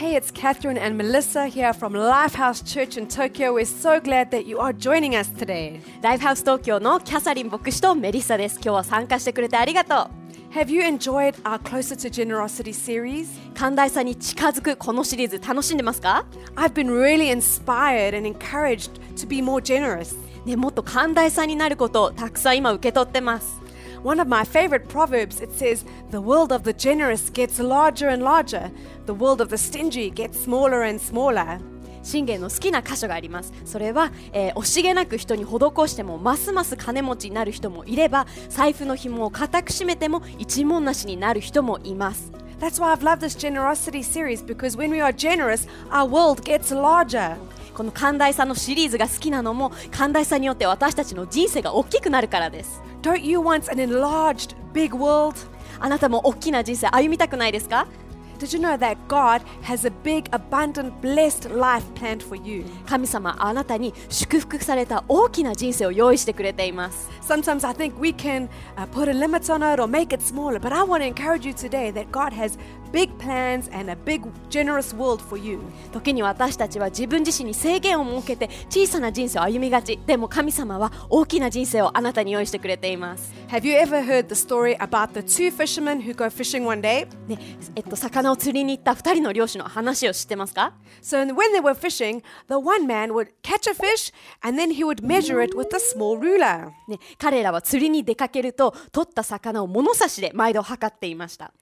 Hey, it's Catherine and Melissa here from Lifehouse Church in Tokyo. We're so glad that you are joining us today. ライフハウス東京のキャサリン牧師とメリッサです。今日は参加してくれてありがと Have you enjoyed our Closer to Generosity series? う。寛大さに近づくこのシリーズ楽しんでますか I've been really inspired and encouraged to be more generous. ね、もっと寛大さになることをたくさん今受け取ってます。One of my favorite proverbs it says, "The world of the generous gets larger and larger. The world of the stingy gets smaller and smaller." 信玄の好きな箇所があります。それは、えー惜しげなく人に施してもますます金持ちになる人もいれば財布の紐を固く締めても一文なしになる人もいます。 That's why I've loved this generosity series because when we are generous, our world gets larger. この寛大さのシリーズが好きなのも寛大さによって私たちの人生が大きくなるからです。Don't you want an enlarged, big world? あなたも大きな人生歩みたくないですか Did you know that God has a big, abundant, blessed life planned for you? 神様あなたに祝福された大きな人生を用意してくれています Sometimes I think we can uh, put a limit on it or make it smaller, but I want to encourage you today that God has big plans and a big, generous world for you. 時に私たちは自分自身に制限を設けて小さな人生を歩みがちでも神様は大きな人生をあなたに用意してくれています Have you ever heard the story about the two fishermen who go fishing one day? ねえっと魚を釣りに行った2人の漁師の話を知ってますか So when they were fishing, the one man would catch a fish and then he would measure it with a small ruler. ね、彼らは釣りに出かけると取った魚を物差しで毎度測っていました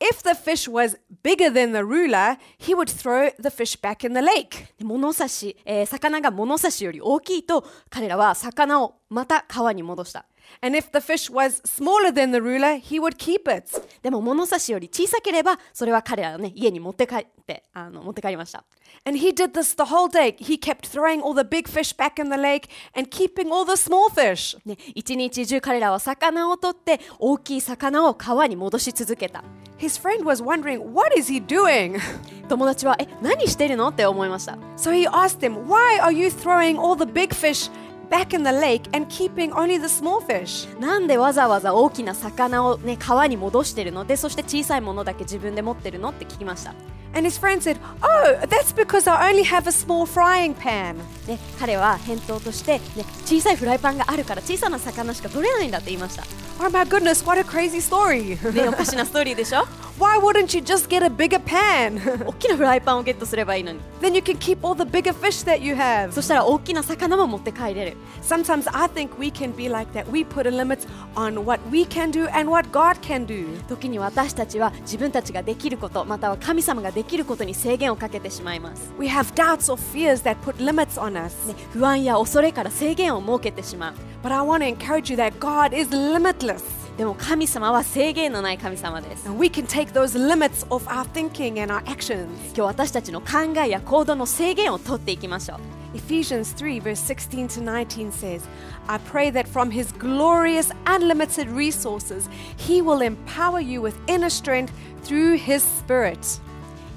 If the fish was bigger than the ruler, he would throw the fish back in the lake. 物差し、えー魚が物差しより大きいと彼らは魚をまた川に戻した And if the fish was smaller than the ruler, he would keep it. でも物差しより小さければそれは彼らのね家に持って帰ってあの持って帰りました And he did this the whole day. He kept throwing all the big fish back in the lake and keeping all the small fish. ね一日中彼らは魚を取って大きい魚を川に戻し続けた His friend was wondering, what is he doing? 友達はえ何してるのって思いました So he asked them, why are you throwing all the big fish back in the lake and keeping only the small fish? なんでわざわざ大きな魚をね川に戻してるのでそして小さいものだけ自分で持ってるのって聞きました And his friend said, oh, that's because I only have a small frying pan. で彼は返答として、ね、小さいフライパンがあるから小さな魚しか取れないんだって言いました。Oh my goodness, what a crazy story. ね、おかしなストーリーでしょ why wouldn't you just get a bigger pan? 大きなフライパンをゲットすればいいのに then you can keep all the bigger fish that you have. そしたら大きな魚も持って帰れる Sometimes I think we can be like that. We put a limit on what we can do and what God can do. 時に私たちは自分たちができることまたは神様ができることに制限をかけてしまいます、 We have doubts or fears that put limits on us. ね、不安や恐れから制限を設けてしまう But I want to encourage you that God is limitless. でも神様は制限のない神様です And we can take those limits off our thinking and our actions. 今日私たちの考えや行動の制限を取っていきましょう Ephesians 3, verse 16 to 19 says, I pray that from his glorious, unlimited resources, he will empower you with inner strength through his spirit.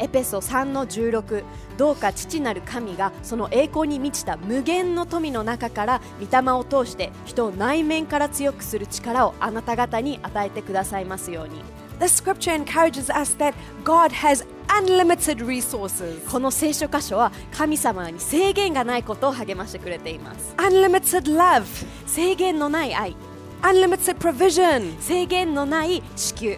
エペソ3の16どうか父なる神がその栄光に満ちた無限の富の中から御霊を通して人を内面から強くする力をあなた方に与えてくださいますように。This scripture encourages us that God has unlimited resources, この聖書箇所は神様に制限がないことを励ましてくれています。Unlimited love, 制限のない愛。Unlimited provision. 制限のない支給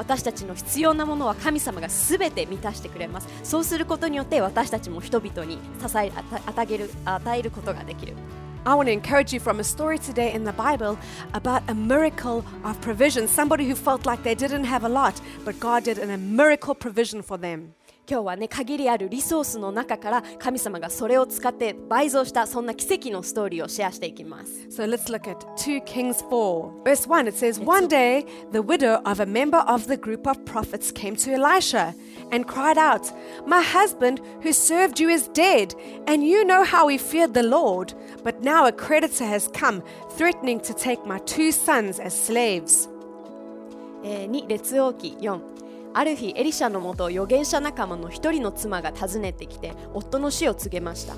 私たちの必要なものは神様が全て満たしてくれますそうすることによって私たちも人々に支え与える与えることができる I want to encourage you from a story today in the Bible about a miracle of provision. Somebody who felt like they didn't have a lot, but God did a miracle provision for them. 今日はね限りあるリソースの中から神様がそれを使って倍増したそんな奇跡のストーリーをシェアしていきます So let's look at 2 Kings 4. Verse 1 it says, One day the widow of a member of the group of prophets came to Elisha and cried out, My husband who served you is dead, and you know how he feared the Lord. But now a creditor has come, threatening to take my two sons as slaves. えー、2列王記4 ある日エリシャのもと預言者仲間の一人の妻が訪ねてきて夫の死を告げました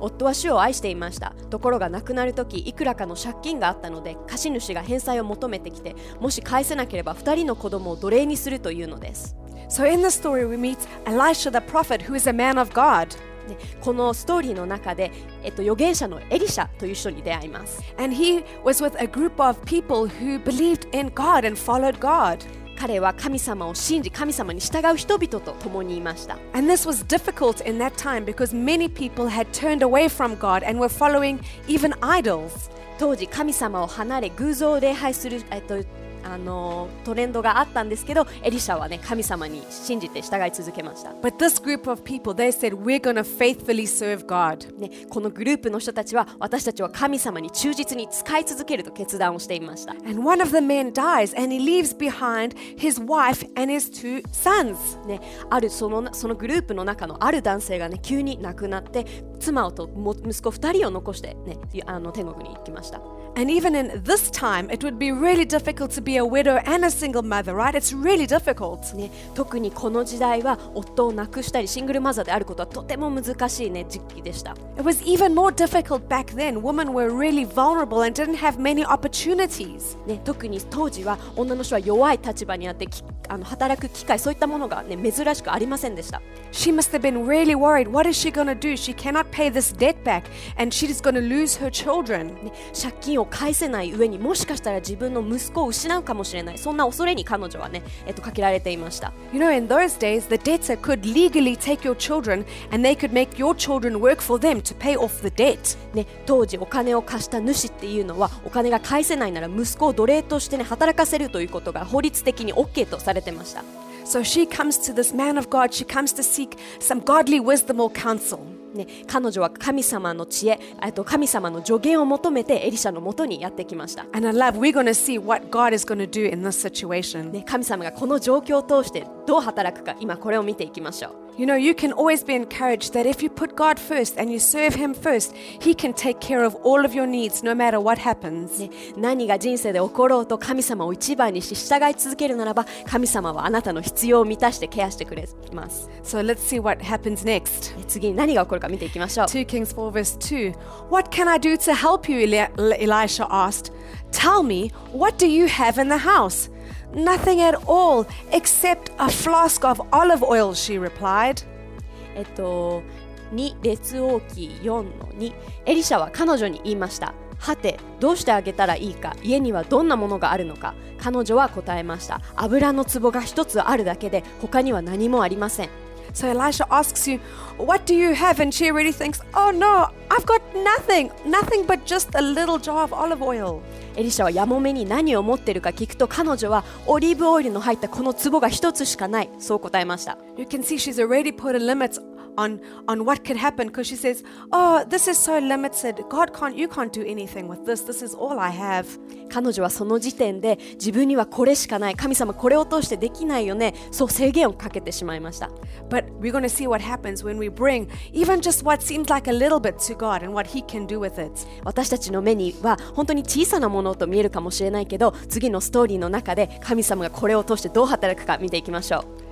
夫は主を愛していましたところが亡くなる時いくらかの借金があったので貸主が返済を求めてきてもし返せなければ2人の子供を奴隷にするというのです So in the story, we meet Elisha the prophet, who is a man of God. でこのストーリーの中で、えっと、預言者のエリシャという人に出会います And he was with a group of people who believed in God and followed God. 彼は神様を信じ神様に従う人々と共にいました And this was difficult in that time because many people had turned away from God and were following even idols. 当時神様を離れ偶像を礼拝する、えっと、あのトレンドがあったんですけどエリシャはね神様に信じて従い続けました、But this group of people, they said, We're to faithfully serve God. ね、このグループの人たちは私たちは神様に忠実に使い続けると決断をしていました And one of the men dies and he leaves behind his wife and his two sons. ね、あるそのそのグループの中のある男性がね急に亡くなって妻とも息子2人を残して、ね、あの天国に行きました And even in this time, it would be really difficult to be a widow and a single mother, right? It's really difficult. ね、特にこの時代は夫を亡くしたりシングルマザーであることはとても難しい、ね、時期でした It was even more difficult back then. Women were really vulnerable and didn't have many opportunities. ね、特に当時は女の人は弱い立場にあってきあの働く機会そういったものが、ね、珍しくありませんでした She must have been really worried. What is she going to do? She cannot pay this debt back and she's going to lose her children. ね、借金を返せない上にもしかしたら自分の息子を失うかもしれないそんな恐れに彼女はね、えっと、かけられていました You know, in those days, the debtor could legally take your children and they could make your children work for them to pay off the debt. ね、当時お金を貸した主っていうのはお金が返せないなら息子を奴隷として、ね、働かせるということが法律的に OK とされてました So she comes to this man of God. She comes to seek some godly wisdom or counsel. ね、彼女は神様の知恵、えっと、神様の助言を求めてエリシャのもとにやってきました。神様がこの状況を通してどう働くか今これを見ていきましょう You know, you can always be encouraged that if you put God first and you serve Him first, He can take care of all of your needs no matter what happens. ね、何が人生で起ころうと神様を一番にし従い続けるならば神様はあなたの必要を満たしてケアしてくれます、 So let's see what happens next. ね次に何が起こるか見ていきましょう 2 Kings 4, verse 2. What can I do to help you? Eli- Elisha asked. Tell me, what do you have in the house? Nothing at all, except a flask of olive oil, she replied. えっと2列王記4の2エリシャは彼女に言いましたはてどうしてあげたらいいか家にはどんなものがあるのか彼女は答えました油の壺が一つあるだけで他には何もありません So Elisha asks you, What do you have? And she already thinks, Oh no, I've got nothing, nothing but just a little jar of olive oil. エリシャはやもめに何を持ってるか聞くと彼女はオリーブオイルの入ったこの壺が一つしかないそう答えました You can see she's already put a limit on, on what could happen because she says, Oh, this is so limited. God can't, you can't do anything with this. This is all I have. 彼女はその時点で自分にはこれしかない神様これを通してできないよねそう制限をかけてしまいました But we're going to see what happens when we bring even just what seems like a little bit to God and what He can do with it. 私たちの目には本当に小さなものと見えるかもしれないけど次のストーリーの中で神様がこれを通してどう働くか見ていきましょう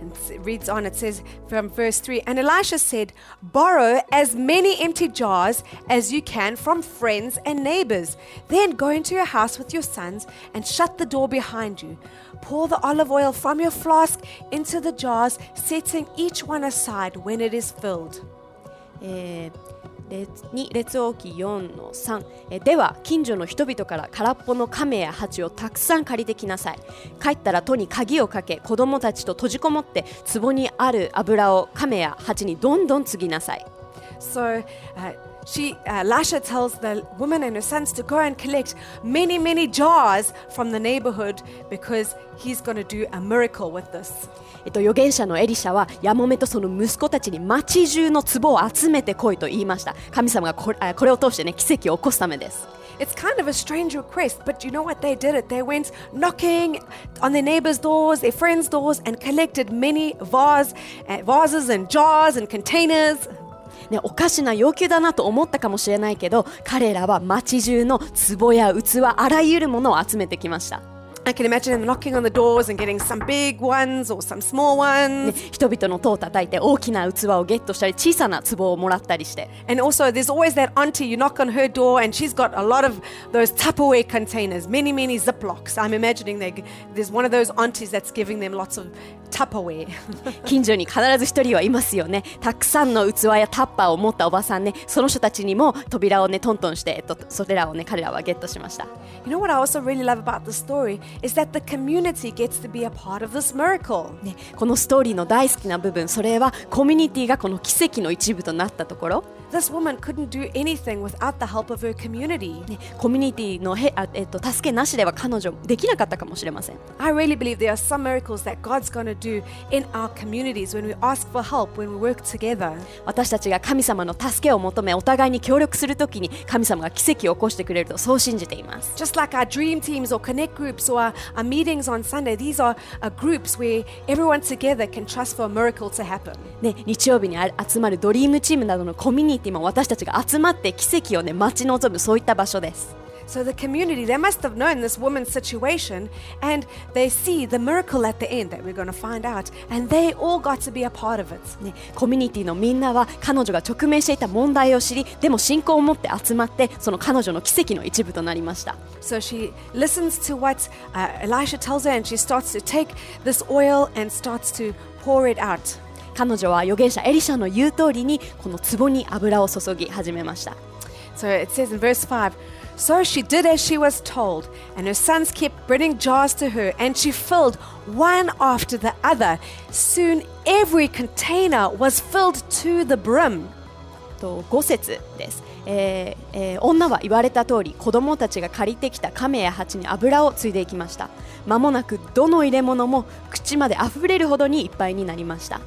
And it reads on, it says from verse 3 And Elisha said, Borrow as many empty jars as you can from friends and neighbors. Then go into your house with your sons and shut the door behind you. Pour the olive oil from your flask into the jars, setting each one aside when it is filled. えー列 2列王記4の3えでは近所の人々から空っぽの亀や鉢をたくさん借りてきなさい。帰ったら戸に鍵をかけ子供たちと閉じこもって壺にある油を亀や鉢にどんどん継ぎなさい。So uh, she, uh, Elisha tells the woman and her sons to go and collect many, many jars from the neighborhood because he's going to do a miracle with this. えっと、預言者のエリシャはヤモメとその息子たちに町中の壺を集めてこいと言いました神様がこれあこれを通してね奇跡を起こすためです It's kind of a strange request, but you know what? They did it. They went knocking on their neighbors' doors, their friends' doors, and collected many vase, uh, vases and jars and containers. ね、おかしな要求だなと思ったかもしれないけど彼らは町中の壺や器あらゆるものを集めてきました、I can imagine them knocking on the doors and getting some big ones or some small ね ones. 人々の戸を叩いて大きな器をゲットしたり小さな壺をもらったりして And also, there's always that auntie, you knock on her door, and she's got a lot of those Tupperware containers, many, many Ziplocs. I'm imagining they, there's one of those aunties that's giving them lots of Tupperware. 近所に必ず一人はいますよねたくさんの器やタッパーを持ったおばさんねその人たちにも扉をねトントンして、えっと、それらをね彼らはゲットしました you know what I also really love about the story is that the community gets to be a part of this miracle. ね、このストーリーの大好きな部分それはコミュニティがこの奇跡の一部となったところ、This woman couldn't do anything without the help of her community. ね、コミュニティのへあ、えっと、助けなしでは彼女できなかったかもしれません I really believe there are some miracles that God's going to do in our communities when we ask for help, when we work together. 私たちが神様の助けを求めお互いに協力するときに神様が奇跡を起こしてくれるとそう信じています Just like our dream teams or connect groups or our, our meetings on Sunday, these are, groups where everyone together can trust for a miracle to happen. ね、日曜日にあ集まるドリームチームなどのコミュニティも私たちが集まって奇跡をね待ち望むそういった場所です So the community, they must have known this woman's situation and they see the miracle at the end that we're going to find out. And they all got to be a part of it. ね、コミュニティのみんなは彼女が直面していた問題を知りでも信仰を持って集まってその彼女の奇跡の一部となりました So she listens to what uh, Elisha tells her and she starts to take this oil and starts to pour it out. 彼女は預言者エリシャの言う通りにこの壺に油を注ぎ始めました So it says in verse 5 So she did as she was told, and her sons kept bringing jars to her, and she filled one after the other. Soon every container was filled to the brim. と5節です、えーえー女は言われた通り子供たちが借りてきた亀や鉢に油をついでいきました間もなくどの入れ物も口まであふれるほどにいっぱいになりました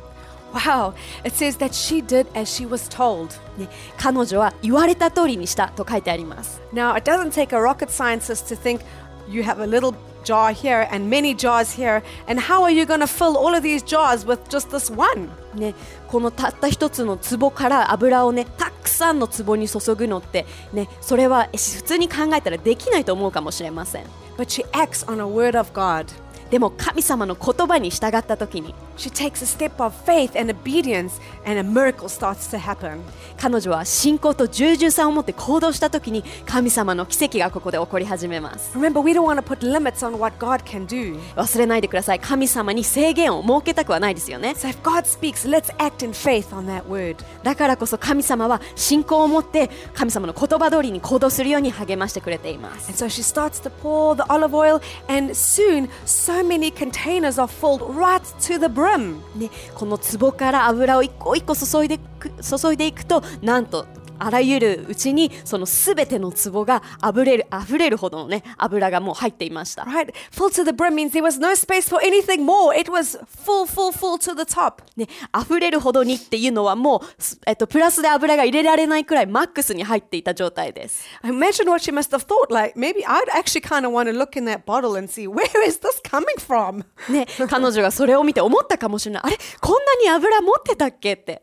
Wow, it says that she did as she was told. ね、彼女は言われた通りにしたと書いてあります Now, it doesn't take a rocket scientist to think you have a little jar here and many jars here, and how are you going to fill all of these jars with just this one? ね、このたった一つの壺から油をねたくさんの壺に注ぐのって、ね、それはえ普通に考えたらできないと思うかもしれません But she acts on a word of God. でも神様の言葉に従った時に She takes a step of faith and obedience, and a miracle starts to happen. 彼女は信仰と従順さを持って行動した時に神様の奇跡がここで起こり始めます Remember, we don't want to put limits on what God can do. 忘れないでください神様に制限を設けたくはないですよね So if God speaks, let's act in faith on that word. だからこそ神様は信仰を持って神様の言葉通りに行動するように励ましてくれています And so she starts to pour the olive oil, and soon so many containers are filled right to the brim. ね、この壺から油を一個一個注いでく注いでいくとなんとあらゆるうちにそのすべての壺があぶれる溢れるほどのね油がもう入っていました Right? Full to the brim means there was no space for anything more. It was full, full, full to the top. ね、溢れるほどにっていうのはもう、すえっと、プラスで油が入れられないくらいマックスに入っていた状態です。Imagine what she must have thought. Like, maybe I'd actually kind of want to look in that bottle and see where is this coming from? ね、彼女がそれを見て思ったかもしれない。あれこんなに油持ってたっけって。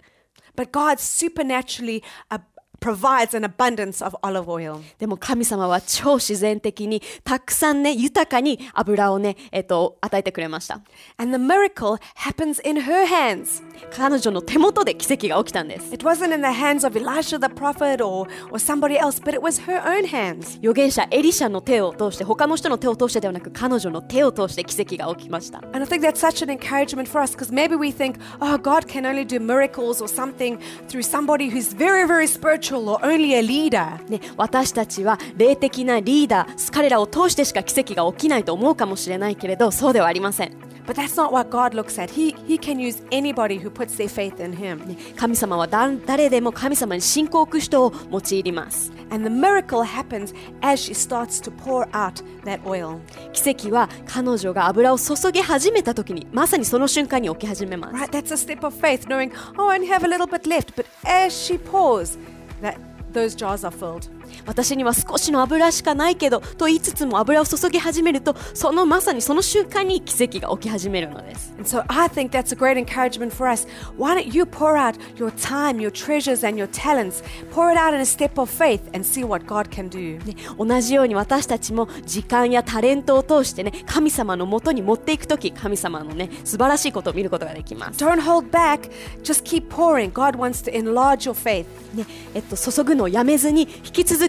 But God supernaturally uh, provides an abundance of olive oil. でも神様は超自然的にたくさんね、豊かに油をね、えっと、与えてくれました。And the miracle happens in her hands. 彼女の手元で奇跡が起きたんです。It wasn't in the hands of Elisha the prophet or, or somebody else, but it was her own hands. 預言者エリシャの手を通して、他の人の手を通してではなく、彼女の手を通して奇跡が起きました。And I think that's such an encouragement for us because maybe we think, oh, God can only do miracles or something through somebody who's very, very spiritual or only a leader. ね、私たちは霊的なリーダー彼らを通してしか奇跡が起きないと思うかもしれないけれどそうではありません But that's not what God looks at. He, he can use anybody who puts their faith in Him. 神様はだ誰でも神様に信仰を置く人を用いります And the miracle happens as she starts to pour out that oil. 奇跡は彼女が油を注ぎ始めた時にまさにその瞬間に起き始めます Right? That's a step of faith, knowing, oh, I only have a little bit left. But as she pours, that those jars are filled. 私には少しの油しかないけどと言いつつも油を注ぎ始めるとそのまさにその瞬間に奇跡が起き始めるのです And so I think that's a great encouragement for us. Why don't you pour out your time, your treasures, and your talents? Pour it out in a step of faith and see what God can do. ね同じように私たちも時間やタレントを通してね神様のもとに持っていく時神様のね素晴らしいことを見ることができます、Don't hold back, just keep pouring. God wants to enlarge your faith. ねえっと、注ぐのをやめずに引き続き注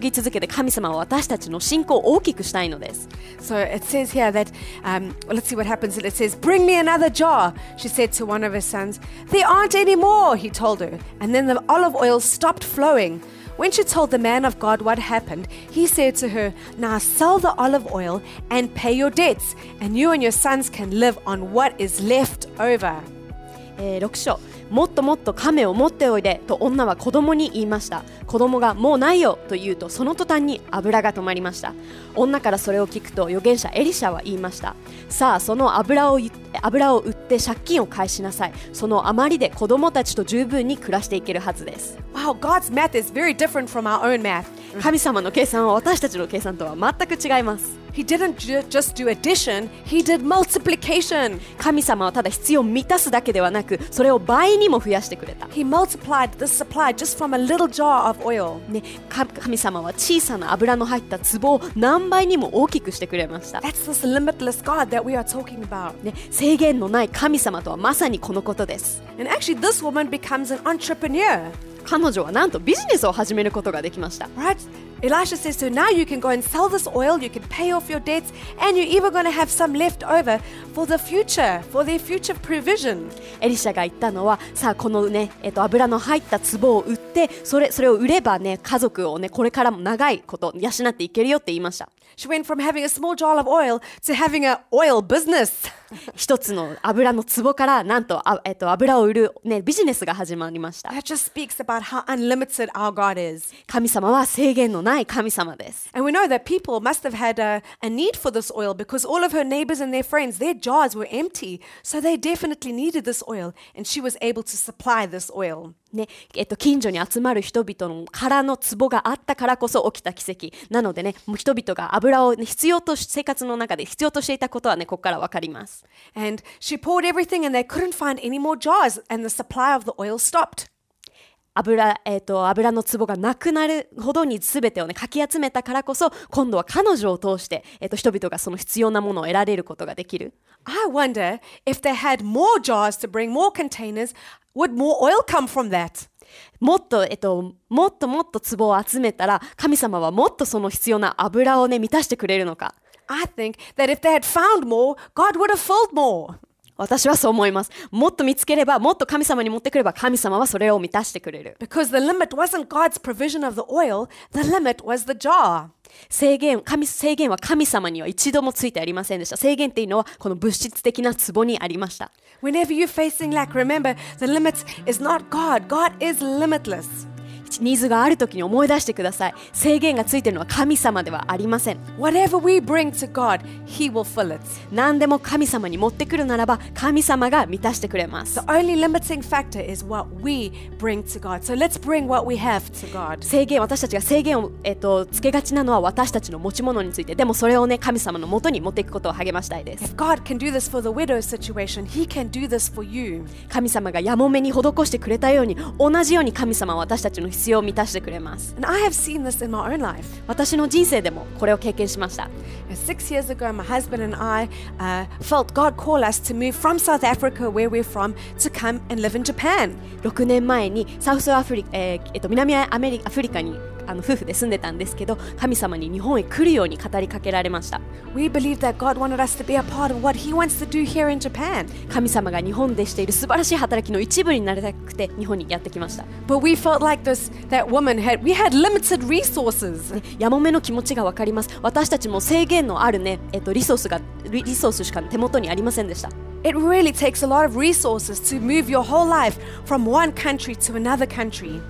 ぎ続けて神様は私たちの信仰を大きくしたいのです So it says here that, um, well, let's see what happens. It says, Bring me another jar, she said to one of her sons. There aren't any more, he told her. And then the olive oil stopped flowing. When she told the man of God what happened, he said to her, Now sell the olive oil and pay your debts, and you and your sons can live on what is left over. えー6章 もっともっと亀を持っておいでと女は子供に言いました。子供がもうないよと言うとその途端に油が止まりました。女からそれを聞くと預言者エリシャは言いました。さあその油を油を売って借金を返しなさいその余りで子供たちと十分に暮らしていけるはずです Wow, God's math is very different from our own math. 神様の計算は私たちの計算とは全く違います He didn't ju- just do addition, he did multiplication. 神様はただ必要を満たすだけではなくそれを倍にも増やしてくれた He multiplied the supply just from a little jar of oil. ね、か神様は小さな油の入った壺を何倍にも大きくしてくれました、That's this limitless God that we are talking about. ね、制限のない神様とはまさにこのことです And actually, this woman becomes an entrepreneur, 彼女はなんとビジネスを始めることができました。エリシャが言ったのは、さあこのね、えっと、油の入った壺を売って、それ,それを売ればね、家族をね、これからも長いこと、養っていけるよって言いました。一つの油の壺から、なんと、えっと、油を売る、ね、ビジネスが始まりました。How unlimited our God is. 神様は制限のない神様です And we know that people must have had a, a need for this oil because all of her neighbors and their friends, their jars were empty. So they definitely needed this oil, and she was able to supply this oil. ねえっと、近所に集まる人々の空の壺があったからこそ起きた奇跡なのでねもう人々が油を、ね、必要とし生活の中で必要としていたことはねここから分かります And she poured everything, and they couldn't find any more jars, and the supply of the oil stopped. 油,、えっと油の壺がなくなるほどに全てをねかき集めたからこそ今度は彼女を通して、えっと人々がその必要なものを得られることができる I wonder if they had more jars to bring more containers, would more oil come from that? もっと、えっと、もっともっと壺を集めたら神様はもっとその必要な油をね満たしてくれるのか I think that if they had found more, God would have filled more. 私はそう思いますもっと見つければもっと神様に持ってくれば神様はそれを満たしてくれる Because the limit wasn't God's provision of the oil, the limit was the jar. 制限神制限は神様には一度もついてありませんでした制限っていうのはこの物質的な壺にありました Whenever you're facing lack, remember the limit is not God. God is limitless. ニーズがある時に思い出してください制限がついているのは神様ではありません Whatever we bring to God, He will fill it. 何でも神様に持ってくるならば神様が満たしてくれます The only limiting factor is what we bring to God. So let's bring what we have to God. 制限私たちが制限を、えっとつけがちなのは私たちの持ち物についてでもそれをね神様のもとに持っていくことを励ましたいです If God can do this for the widow situation, He can do this for you. 神様がやもめに施してくれたように同じように神様は私たちの必要を満たしてくれます And I have seen this in my own life. 私の人生でもこれを経験しました Six years ago, my husband and I uh, felt God call us to move from South Africa, where we're from, to come and live in Japan. 6年前にサウスアフリカ、えーえっと、南アメリアフリカにあの夫婦で住んでたんですけど神様に日本へ来るように語りかけられました We believe that God wanted us to be a part of what He wants to do here in Japan. 神様が日本でしている素晴らしい働きの一部になりたくて日本にやってきました But we felt like this that woman had we had limited resources. やもめの気持ちがわかります私たちも制限のあるね、えっと、リソースがリリソースしか手元にありませんでした It really takes a lot of resources to move your whole life from one country to another country.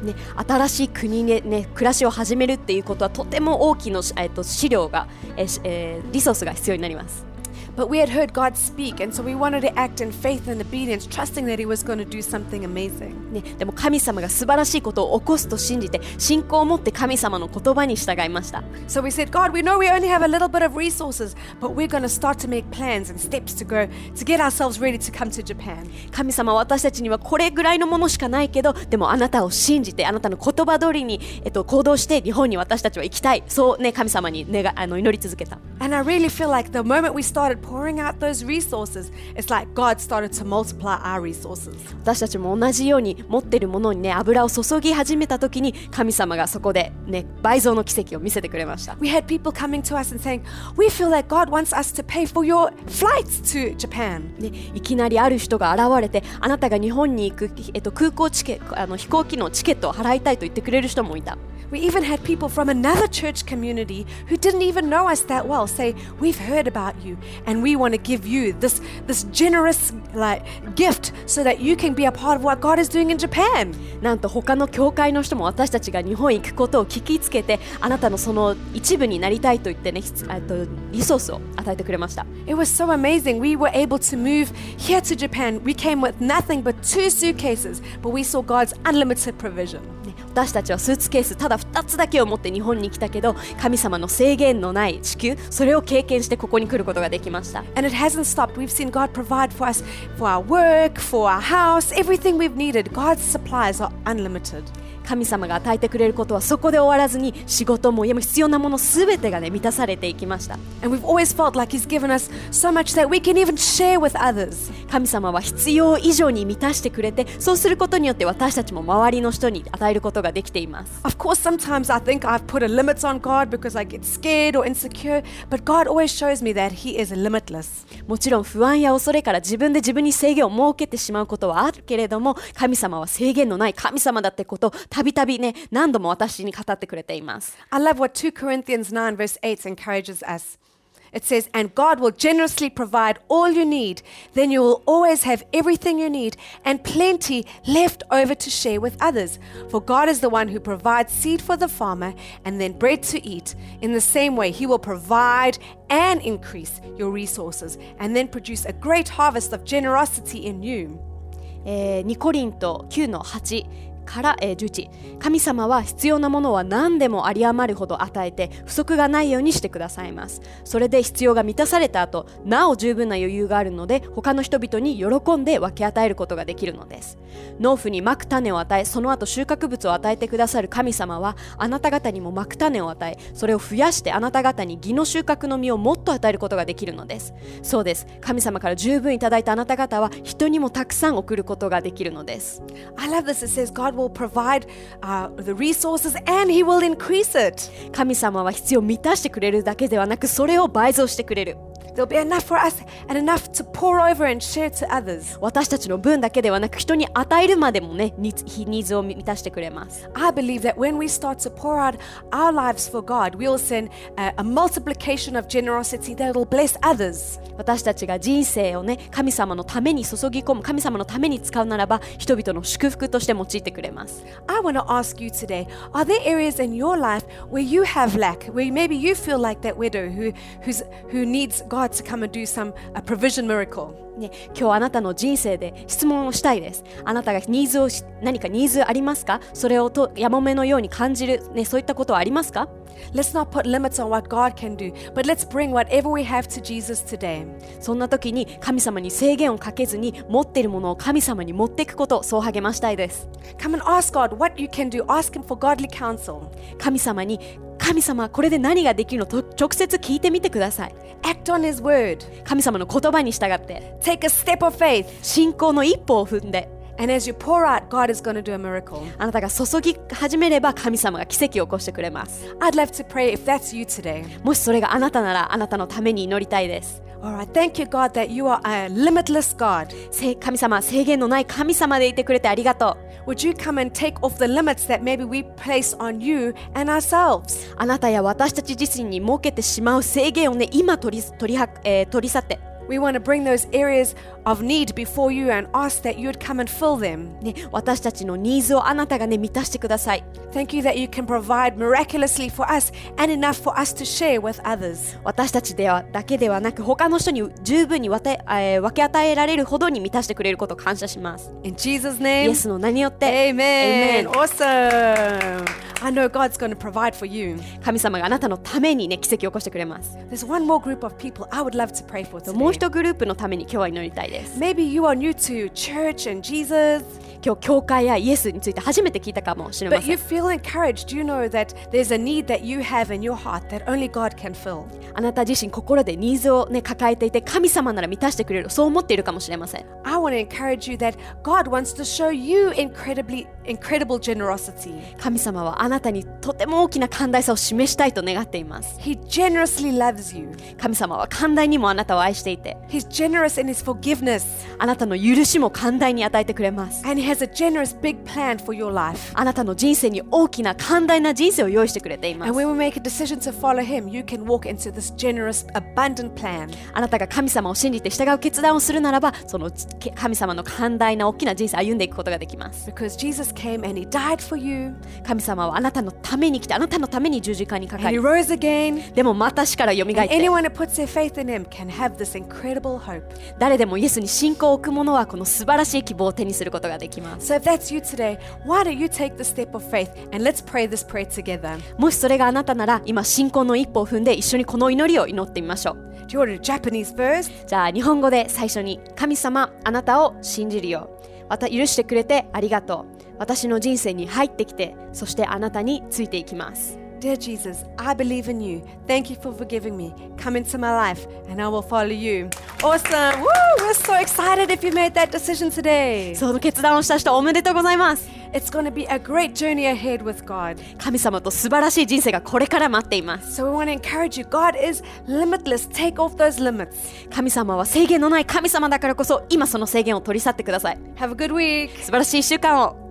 But we had heard God speak, and so we wanted to act in faith and obedience, trusting that He was going to do something amazing. ね、でも神様が素晴らしいことを起こすと信じて信仰を持って神様の言葉に従いました So we said, God, we know we only have a little bit of resources, but we're going to start to make plans and steps to go to get ourselves ready to come to Japan. 神様は私たちにはこれぐらいのものしかないけどでもあなたを信じてあなたの言葉通りに、えっと、行動して日本に私たちは行きたいそうね神様に願あの祈り続けた And I really feel like the moment we started pouring out those resources, it's like God started to multiply our resources. 私たちも同じように持ってるものにね油を注ぎ始めた時に神様がそこでね倍増の奇跡を見せてくれました We had people coming to us and saying, We feel that God wants us to pay for your flights to Japan. ね、いきなりある人が現れてあなたが日本に行く、えっと、空港チケあの飛行機のチケットを払いたいと言ってくれる人もいた We even had people from another church community who didn't even know us that well say, "We've heard about you and we want to give you this this generous like gift so that you can be a part of what God is doing in Japan." なんと他の教会の人も私たちが日本へ行くことを聞きつけてあなたのその一部になりたいと言ってねひつえっとリソースを与えてくれました It was so amazing. We were able to move here to Japan. We came with nothing but two suitcases, but we saw God's unlimited provision. 私たちはスーツケースただ2つだけを持って日本に来たけど神様の制限のない地球それを経験してここに来ることができました And it hasn't stopped. We've seen God provide for us for our work, for our house, everything we've needed. God's supplies are unlimited. 神様が与えてくれることはそこで終わらずに仕事も家も必要なもの全てが、ね、満たされていきました。神様は必要以上に満たしてくれて、そうすることによって私たちも周りの人に与えることができています。もちろん不安や恐れから自分で自分に制限を設けてしまうことはあるけれども、神様は制限のない神様だってことたびたびね何度も私に語ってくれています I love what 2 Corinthians 9, verse 8 encourages us. It says, And God will generously provide all you need. Then you will always have everything you need and plenty left over to share with others. For God is the one who provides seed for the farmer and then bread to eat. In the same way, He will provide and increase your resources and then produce a great harvest of generosity in you. えー、2コリント9の8 から、えー11神様は必要なものは何でも有り余るほど与えて不足がないようにしてくださいます。それで必要が満たされた後なお十分な余裕があるので他の人々に喜んで分け与えることができるのです。農夫にまく種を与えその後収穫物を与えてくださる神様はあなた方にもまく種を与えそれを増やしてあなた方に義の収穫の実をもっと与えることができるのです。そうです。神様から十分いただいたあなた方は人にもたくさん送ることができるのです。I love this. It says God will provide uh, the resources and He will increase it. 神様は必要を満たしてくれるだけではなくそれを倍増してくれる There'll be enough for us and enough to pour over and share to others. 私たちの分だけではなく人に与えるまでもねニーズを満たしてくれます I believe that when we start to pour out our lives for God, we'll send a, a multiplication of generosity that will bless others. 私たちが人生をね神様のために注ぎ込む神様のために使うならば人々の祝福として用いてくれます I want to ask you today are there areas in your life where you have lack, where maybe you feel like that widow who, who's, who needs God to come and do some a provision miracle? ね、今日あなたの人生で質問をしたいですあなたがニーズをし何かニーズありますか？それをとやもめのように感じる、ね、そういったことはありますか？Let's not put limits on what God can do, but let's bring whatever we have to Jesus today. そんな時に神様に制限をかけずに持っているものを神様に持っていくことそう励ましたいです Come and ask God what you can do. Ask Him for godly counsel. 神様に神様これで何ができるの？と直接聞いてみてください Act on His word. 神様の言葉に従って Take a step of faith 信仰の一歩を踏んで And as you pour out, God is going to do a miracle. あなたが注ぎ始めれば神様が奇跡を起こしてくれます I'd love to pray if that's you today. もしそれがあなたならあなたのために祈りたいです All right. Thank you, God, that you are a limitless God. せ神様制限のない神様でいてくれてありがとう Would you come and take off the limits that maybe we place on you and ourselves? あなたや私たち自身に設けてしまう制限をね今取り取りは、えー取り去って We want to bring those areas of need before you and ask that you would come and fill them. ね、私たちのニーズをあなたがね満たしてください Thank you that you can provide miraculously for us and enough for us to share with others. 私たちではだけではなく他の人に十分にわた、えー分け与えられるほどに満たしてくれることを感謝します In Jesus' イ name. エスの名によって Amen. Amen. Awesome. I know God's going to provide for you. 神様があなたのためにね奇跡を起こしてくれます There's one more group of people I would love to pray for もう 人グループのために今日は祈りたいです。教会やイエスについて初めて聞いたかもしれません。あなた自身心でニーズを、ね、抱えていて神様なら満たしてくれるそう思っているかもしれません。神様はあなたにとても大きな寛大さを示したいと願っています。神様は寛大にもあなたを愛していて。He's generous in his forgiveness あなたの許しも寛大に与えてくれます and he has a generous big plan for your life. あなたの人生に大きな寛大な人生を用意してくれていま And す when we make a decision to follow him, you can walk into this generous, abundant plan. あなたが神様を信じて従う決断をするならばそのけ神様の寛大な大きな人生を歩んでいくことができます Because Jesus came and he died for you 神様はあなたのために来てあなたのために十字架にかか and he り rose again. でもまた死から蘇っ And て anyone that puts their faith in him can have this incredible hope. 誰でもイエスに信仰を置く者はこの素晴らしい希望を手にすることができます So if that's you today, why don't you take the step of faith and let's pray this prayer together? もしそれがあなたなら今信仰の一歩を踏んで一緒にこの祈りを祈ってみましょう Do you want to Japanese first? じゃあ日本語で最初に神様あなたを信じるよまた許してくれてありがとう私の人生に入ってきてそしてあなたについていきます Dear Jesus, I believe in you. Thank you for forgiving me. Come into my life and I will follow you. Awesome. Woo! We're so excited if you made that decision today. その決断をした人おめでとうございます It's going to be a great journey ahead with God. 神様と素晴らしい人生がこれから待っています So we want to encourage you. God is limitless. Take off those limits. 神様は制限のない神様だからこそ今その制限を取り去ってください Have a good week. 素晴らしい1週間を